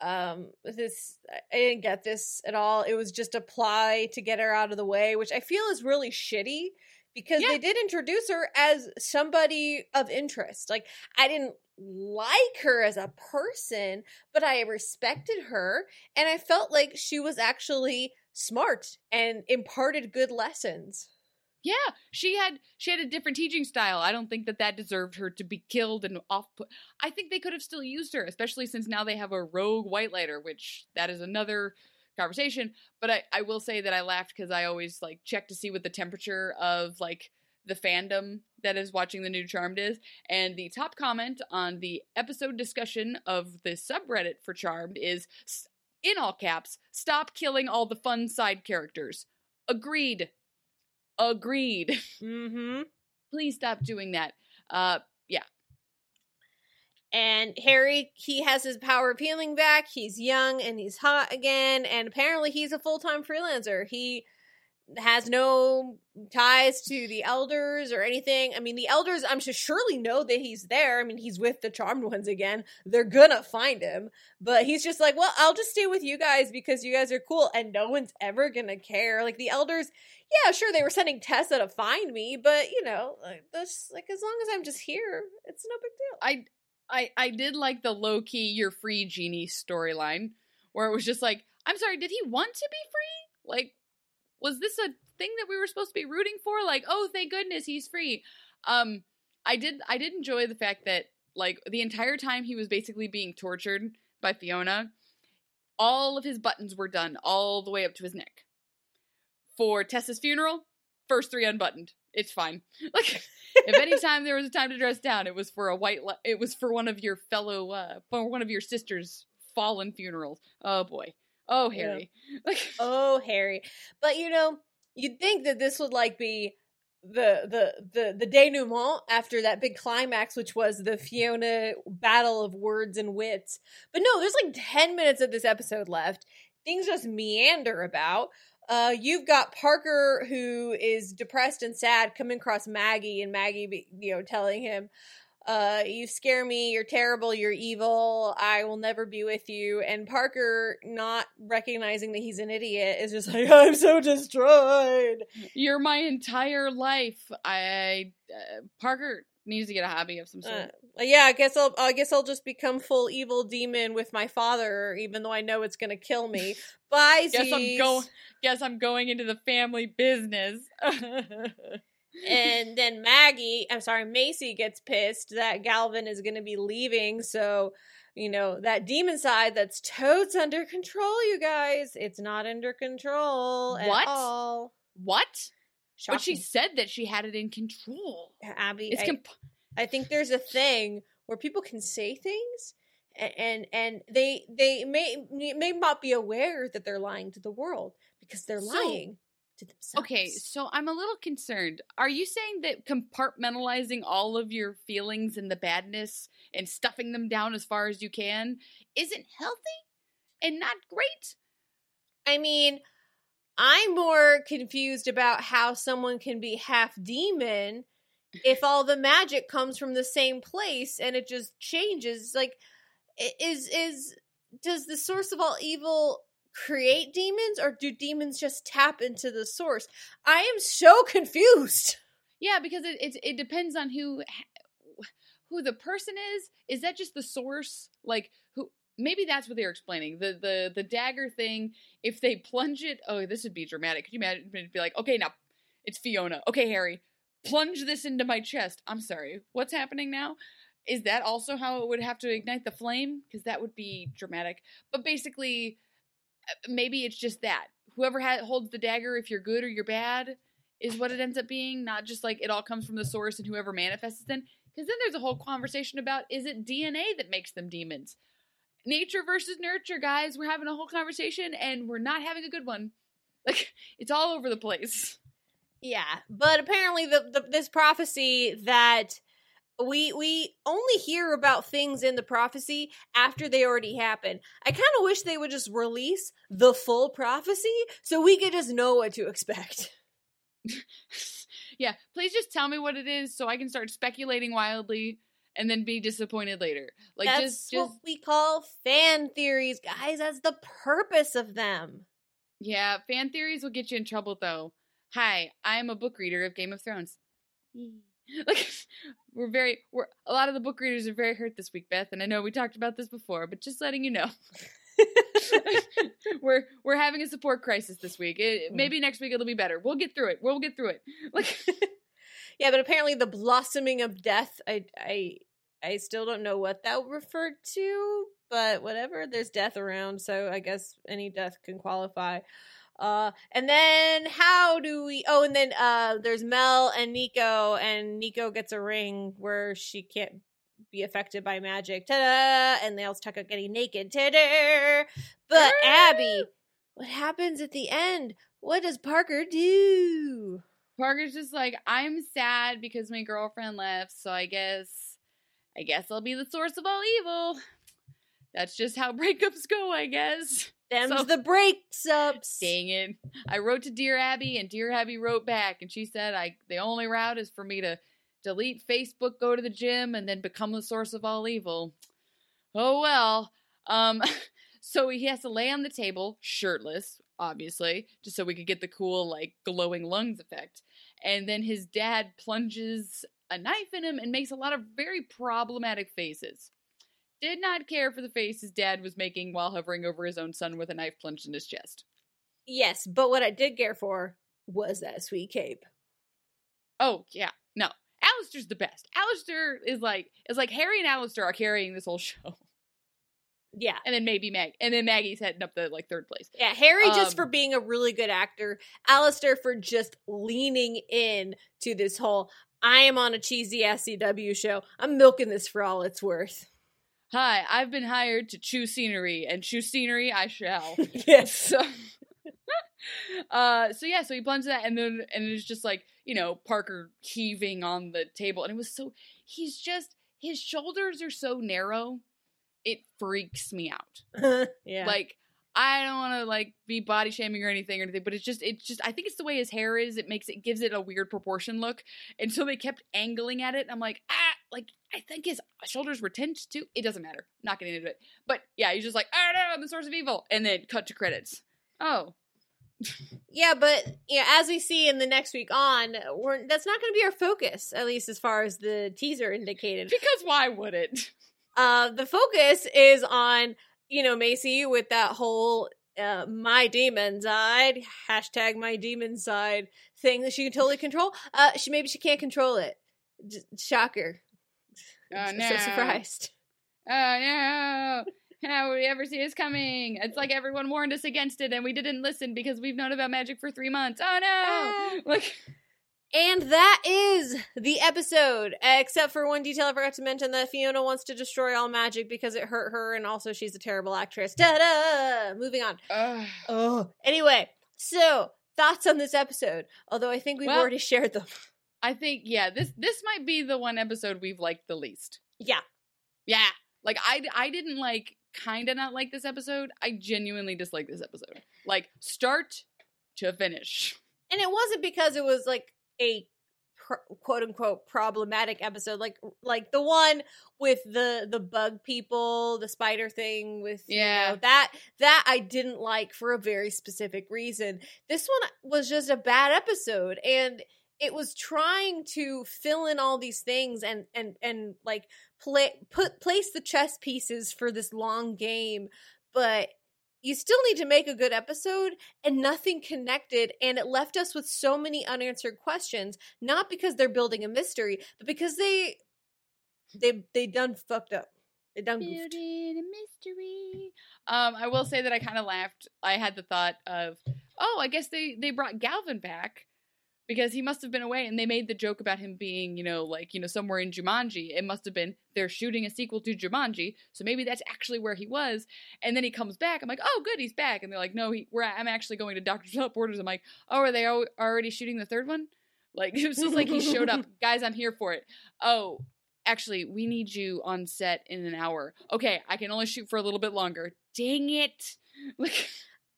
Um, this I didn't get this at all. It was just a ply to get her out of the way, which I feel is really shitty because Yeah. they did introduce her as somebody of interest. Like I didn't like her as a person, but I respected her and I felt like she was actually smart and imparted good lessons. Yeah, she had she had a different teaching style. I don't think that that deserved her to be killed and off put. I think they could have still used her, especially since now they have a rogue white lighter, which that is another conversation. But I I will say that I laughed because I always like check to see what the temperature of like the fandom that is watching the new Charmed is, and the top comment on the episode discussion of the subreddit for Charmed is in all caps, stop killing all the fun side characters. Agreed. Agreed. Mm-hmm. Please stop doing that. Uh, yeah. and Harry, he has his power of healing back. He's young and he's hot again. And apparently, he's a full time freelancer. He has no ties to the elders or anything. I mean, the elders, I'm sure, surely know that he's there. I mean, he's with the charmed ones again. They're gonna find him. But he's just like, well, I'll just stay with you guys because you guys are cool. And no one's ever gonna care. Like, the elders, yeah, sure, they were sending Tessa to find me. But, you know, like, that's like, as long as I'm just here, it's no big deal. I I I did like the low key "you're free" genie storyline, where it was just like, I'm sorry, did he want to be free? Like, was this a thing that we were supposed to be rooting for? Like, oh, thank goodness he's free. Um, I did I did enjoy the fact that like the entire time he was basically being tortured by Fiona, all of his buttons were done all the way up to his neck. For Tessa's funeral, first three unbuttoned. It's fine. Like if any time there was a time to dress down, it was for a white. Le- it was for one of your fellow, uh, for one of your sister's fallen funerals. Oh boy. Oh Harry. Like oh Harry. But you know, you'd think that this would like be the the the the denouement after that big climax which was the Fiona battle of words and wits. But no, there's like 10 minutes of this episode left. Things just meander about. Uh, you've got Parker who is depressed and sad coming across Maggie, and Maggie, be, you know, telling him, uh, "You scare me. You're terrible. You're evil. I will never be with you." And Parker, not recognizing that he's an idiot, is just like, "I'm so destroyed." you're my entire life. I uh, Parker needs to get a hobby of some sort. Uh, yeah, I guess I'll. I guess I'll just become full evil demon with my father, even though I know it's gonna kill me. Bye. guess I'm going. Guess I'm going into the family business. and then Maggie, I'm sorry, Macy gets pissed that Galvin is going to be leaving. So, you know, that demon side that's totes under control, you guys. It's not under control at What? all. what? But she said that she had it in control. Abby, It's I, comp- I think there's a thing where people can say things and and they they may may not be aware that they're lying to the world because they're So- lying to themselves. Okay, so I'm a little concerned. Are you saying that compartmentalizing all of your feelings and the badness and stuffing them down as far as you can isn't healthy and not great? I mean, I'm more confused about how someone can be half demon if all the magic comes from the same place and it just changes. Like, i- is is does the source of all evil create demons, or do demons just tap into the source? I am so confused. Yeah, because it it, it depends on who who the person is. Is that just the source? Like who? Maybe that's what they're explaining. The the the dagger thing. If they plunge it, oh, this would be dramatic. Could you imagine? It'd be like, okay, now it's Fiona. Okay, Harry, plunge this into my chest. I'm sorry. What's happening now? Is that also how it would have to ignite the flame? Because that would be dramatic. But basically, Uh, maybe it's just that whoever ha- holds the dagger, if you're good or you're bad, is what it ends up being. Not just like it all comes from the source and whoever manifests it then. Because then there's a whole conversation about is it DNA that makes them demons? Nature versus nurture, guys. We're having a whole conversation and we're not having a good one. Like it's all over the place. Yeah, but apparently the, the this prophecy that we we only hear about things in the prophecy after they already happen. I kind of wish they would just release the full prophecy so we could just know what to expect. yeah, please just tell me what it is so I can start speculating wildly and then be disappointed later. Like That's just just what we call fan theories, guys. That's the purpose of them. yeah, fan theories will get you in trouble though. Hi, I am a book reader of Game of Thrones. Like we're very we're a lot of the book readers are very hurt this week, Beth, and I know we talked about this before, but just letting you know. we're we're having a support crisis this week. It, mm. maybe next week it'll be better. We'll get through it. We'll get through it. Like Yeah, but apparently the blossoming of death, I I I still don't know what that referred to, but whatever. There's death around, so I guess any death can qualify. Uh and then how do we oh and then uh there's Mel and Nico and Nico gets a ring where she can't be affected by magic. Ta-da! And they all talk about getting naked. Ta-da! But Abby, what happens at the end? What does Parker do? Parker's just like, I'm sad because my girlfriend left, so I guess I guess I'll be the source of all evil. That's just how breakups go, I guess. Them's So- the breaks ups. Dang it. I wrote to Dear Abby and Dear Abby wrote back and she said I the only route is for me to delete Facebook, go to the gym, and then become the source of all evil. Oh well. Um so he has to lay on the table, shirtless, obviously, just so we could get the cool, like, glowing lungs effect. And then his dad plunges a knife in him and makes a lot of very problematic faces. Did not care for the face his dad was making while hovering over his own son with a knife plunged in his chest. Yes, but what I did care for was that sweet cape. Oh yeah, no. Alistair's the best. Alistair is like is like Harry and Alistair are carrying this whole show, Yeah. and then maybe Mag, and then Maggie's heading up the like third place. Yeah, Harry just Um, for being a really good actor, Alistair for just leaning in to this whole I am on a cheesy CW show. I'm milking this for all it's worth. Hi, I've been hired to chew scenery, and chew scenery I shall. yes. so, uh, so yeah, so he plunged that, and then and it's just like you know Parker heaving on the table, and it was so he's just his shoulders are so narrow, it freaks me out. yeah. Like I don't want to like be body shaming or anything or anything, but it's just it's just I think it's the way his hair is. It makes it gives it a weird proportion look, and so they kept angling at it. And I'm like ah, like I think his shoulders were tinged too. It doesn't matter. Not getting into it, but yeah, he's just like oh no, I'm the source of evil, and then cut to credits. Oh, yeah, but you know, as we see in the next week on, we're that's not going to be our focus, at least as far as the teaser indicated. because why would it? Uh, the focus is on you know Macy with that whole uh, my demon side hashtag my demon side thing that she can totally control. Uh, she maybe she can't control it. J- shocker. Oh I'm no! So surprised. Oh no! How would we ever see this coming? It's like everyone warned us against it, and we didn't listen because we've known about magic for three months. Oh Ah. no! Like. And that is the episode, except for one detail I forgot to mention that Fiona wants to destroy all magic because it hurt her, and also she's a terrible actress. Da da! Moving on. Ugh. Oh. Anyway, so thoughts on this episode, although I think we've Well- already shared them. I think yeah, this this might be the one episode we've liked the least. Yeah. Yeah, like I I didn't like kind of not like this episode. I genuinely dislike this episode, like start to finish. and it wasn't because it was like a quote unquote problematic episode like like the one with the the bug people the spider thing with you Yeah. know, that that i didn't like for a very specific reason this one was just a bad episode and it was trying to fill in all these things and and and like play put place the chess pieces for this long game but you still need to make a good episode and nothing connected and it left us with so many unanswered questions not because they're building a mystery but because they they they done fucked up they done. Building a mystery. Um, I will say that I kind of laughed. I had the thought of, oh, I guess they they brought Galvin back because he must have been away, and they made the joke about him being, you know, like you know somewhere in Jumanji. It must have been they're shooting a sequel to Jumanji, so maybe that's actually where he was. And then he comes back. I'm like, oh, good, he's back. And they're like, no, he, we're I'm actually going to Doctors Without Borders. I'm like, oh, are they al- already shooting the third one? Like it was just like he showed up, guys. I'm here for it. Oh, actually, we need you on set in an hour. Okay, I can only shoot for a little bit longer. Dang it. Like,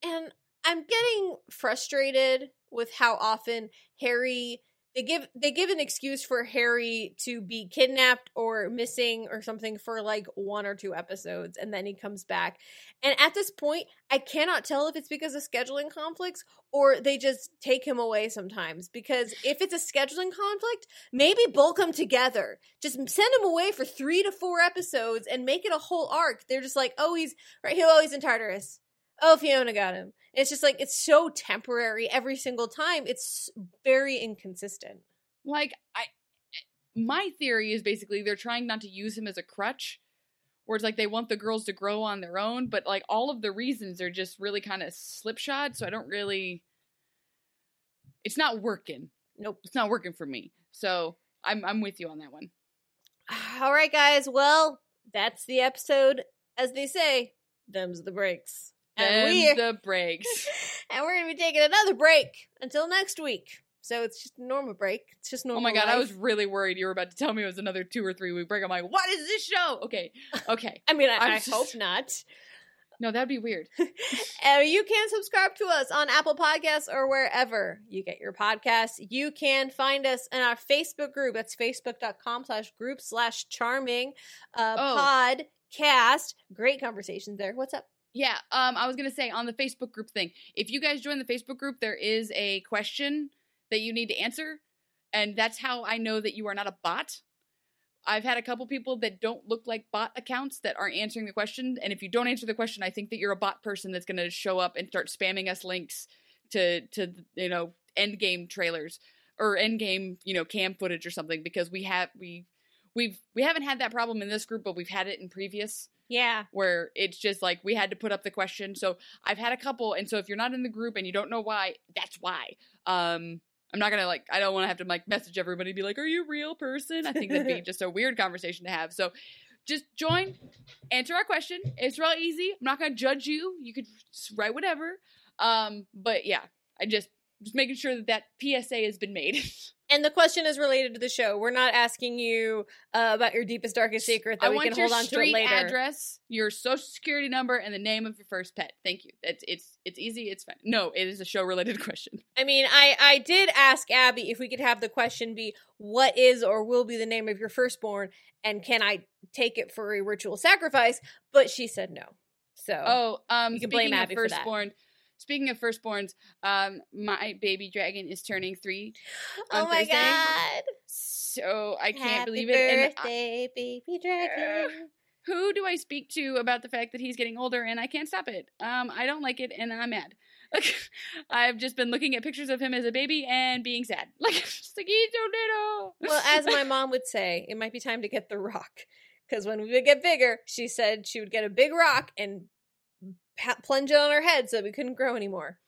and i'm getting frustrated with how often harry they give they give an excuse for harry to be kidnapped or missing or something for like one or two episodes and then he comes back. And at this point i cannot tell if it's because of scheduling conflicts or they just take him away sometimes because if it's a scheduling conflict maybe bulk them together. Just send him away for three to four episodes and make it a whole arc. They're just like oh he's right oh he's in tartarus oh fiona got him it's just like it's so temporary every single time it's very inconsistent like I eh, my theory is basically they're trying not to use him as a crutch. Where it's like they want the girls to grow on their own, but like all of the reasons are just really kind of slipshod, so I don't really it's not working. nope It's not working for me. So I'm I'm with you on that one. all right guys well that's the episode as they say them's the breaks and we the breaks. and we're gonna be taking another break until next week So it's just a normal break. It's just normal. Oh my god, I was really worried you were about to tell me it was another two or three week break. I'm like, what is this show? Okay, okay. I mean, I, I just- hope not. No, that'd be weird. Uh, you can subscribe to us on Apple Podcasts or wherever you get your podcasts. You can find us in our Facebook group. That's facebook.com slash group slash charming uh, Oh. podcast. Great conversations there. What's up? Yeah, um, I was gonna say on the Facebook group thing. If you guys join the Facebook group, there is a question that you need to answer, and that's how I know that you are not a bot. I've had a couple people that don't look like bot accounts that are answering the question, and if you don't answer the question, I think that you're a bot person that's gonna show up and start spamming us links to to you know end game trailers or end game you know cam footage or something because we have we we've we haven't had that problem in this group, but we've had it in previous Yeah. where it's just like we had to put up the question. So I've had a couple, and so if you're not in the group and you don't know why, that's why. Um, I'm not gonna like. I don't want to have to like message everybody, and be like, "Are you a real person?" I think that'd be just a weird conversation to have. So just join, answer our question. It's real easy. I'm not gonna judge you. You could write whatever. Um, but yeah, I just just making sure that that PSA has been made. And the question is related to the show. We're not asking you uh, about your deepest, darkest secret that I we can hold on to it street later. address, your social security number, and the name of your first pet. Thank you. It's it's it's easy. It's fine. No, it is a show related question. I mean, I I did ask Abby if we could have the question be what is or will be the name of your firstborn and can I take it for a ritual sacrifice, but she said no. So Oh, um, You can blame Abby for that. firstborn. Speaking of firstborns, um, my baby dragon is turning three. Oh my Thursday. god. So I can't Happy believe it. And I- birthday, baby dragon. who do I speak to about the fact that he's getting older and I can't stop it? Um, I don't like it and I'm mad. I've just been looking at pictures of him as a baby and being sad. Like, just like he's so little. well, as my mom would say, it might be time to get the rock. Because when we would get bigger, she said she would get a big rock and plunge it on her head so we couldn't grow anymore.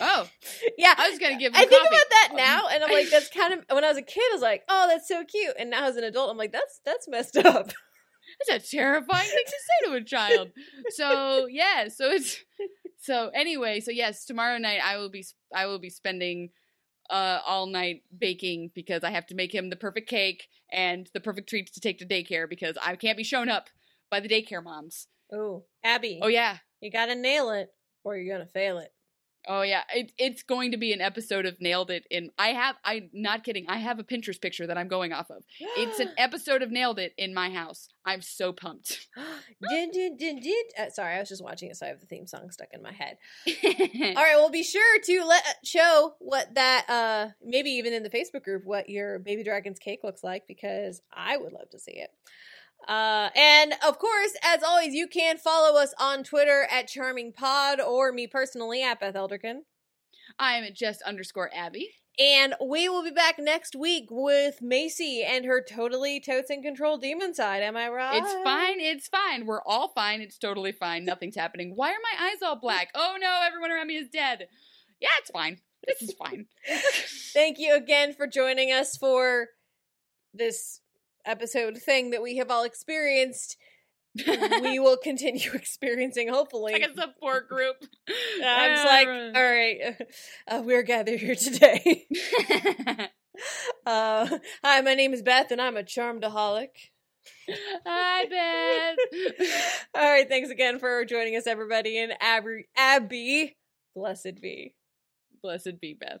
oh, Yeah, I was gonna give him I think coffee. about that Um, now, and I'm like, that's kind of. When I was a kid, I was like, oh, that's so cute, and now as an adult, I'm like, that's that's messed up. That's a terrifying thing to say to a child. So yeah, so it's so anyway. So yes, tomorrow night I will be I will be spending uh all night baking because I have to make him the perfect cake and the perfect treats to take to daycare because I can't be shown up by the daycare moms. Oh, Abby, Oh yeah. You gotta nail it, or you're gonna fail it. Oh yeah, it, it's going to be an episode of Nailed It. In I have, I'm not kidding. I have a Pinterest picture that I'm going off of. It's an episode of Nailed It in my house. I'm so pumped. did, did, did, did. Uh, sorry, I was just watching it, so I have the theme song stuck in my head. All right, well, be sure to let show what that, uh, maybe even in the Facebook group, what your baby dragon's cake looks like because I would love to see it. Uh, and of course, as always, you can follow us on Twitter at Charming Pod or me personally at Beth Elderkin. I'm at just underscore Abby. And we will be back next week with Macy and her totally totes and control demon side. Am I right? It's fine. It's fine. We're all fine. It's totally fine. Nothing's happening. Why are my eyes all black? Oh no, everyone around me is dead. Yeah, it's fine. This is fine. Thank you again for joining us for this episode thing that we have all experienced. we will continue experiencing, hopefully. like a support group. I'm just like, all right, uh, we're gathered here today. uh, hi, my name is Beth, and I'm a charmedaholic. Hi, Beth. All right, thanks again for joining us, everybody. And Abby, Abby, blessed be. Blessed be Beth.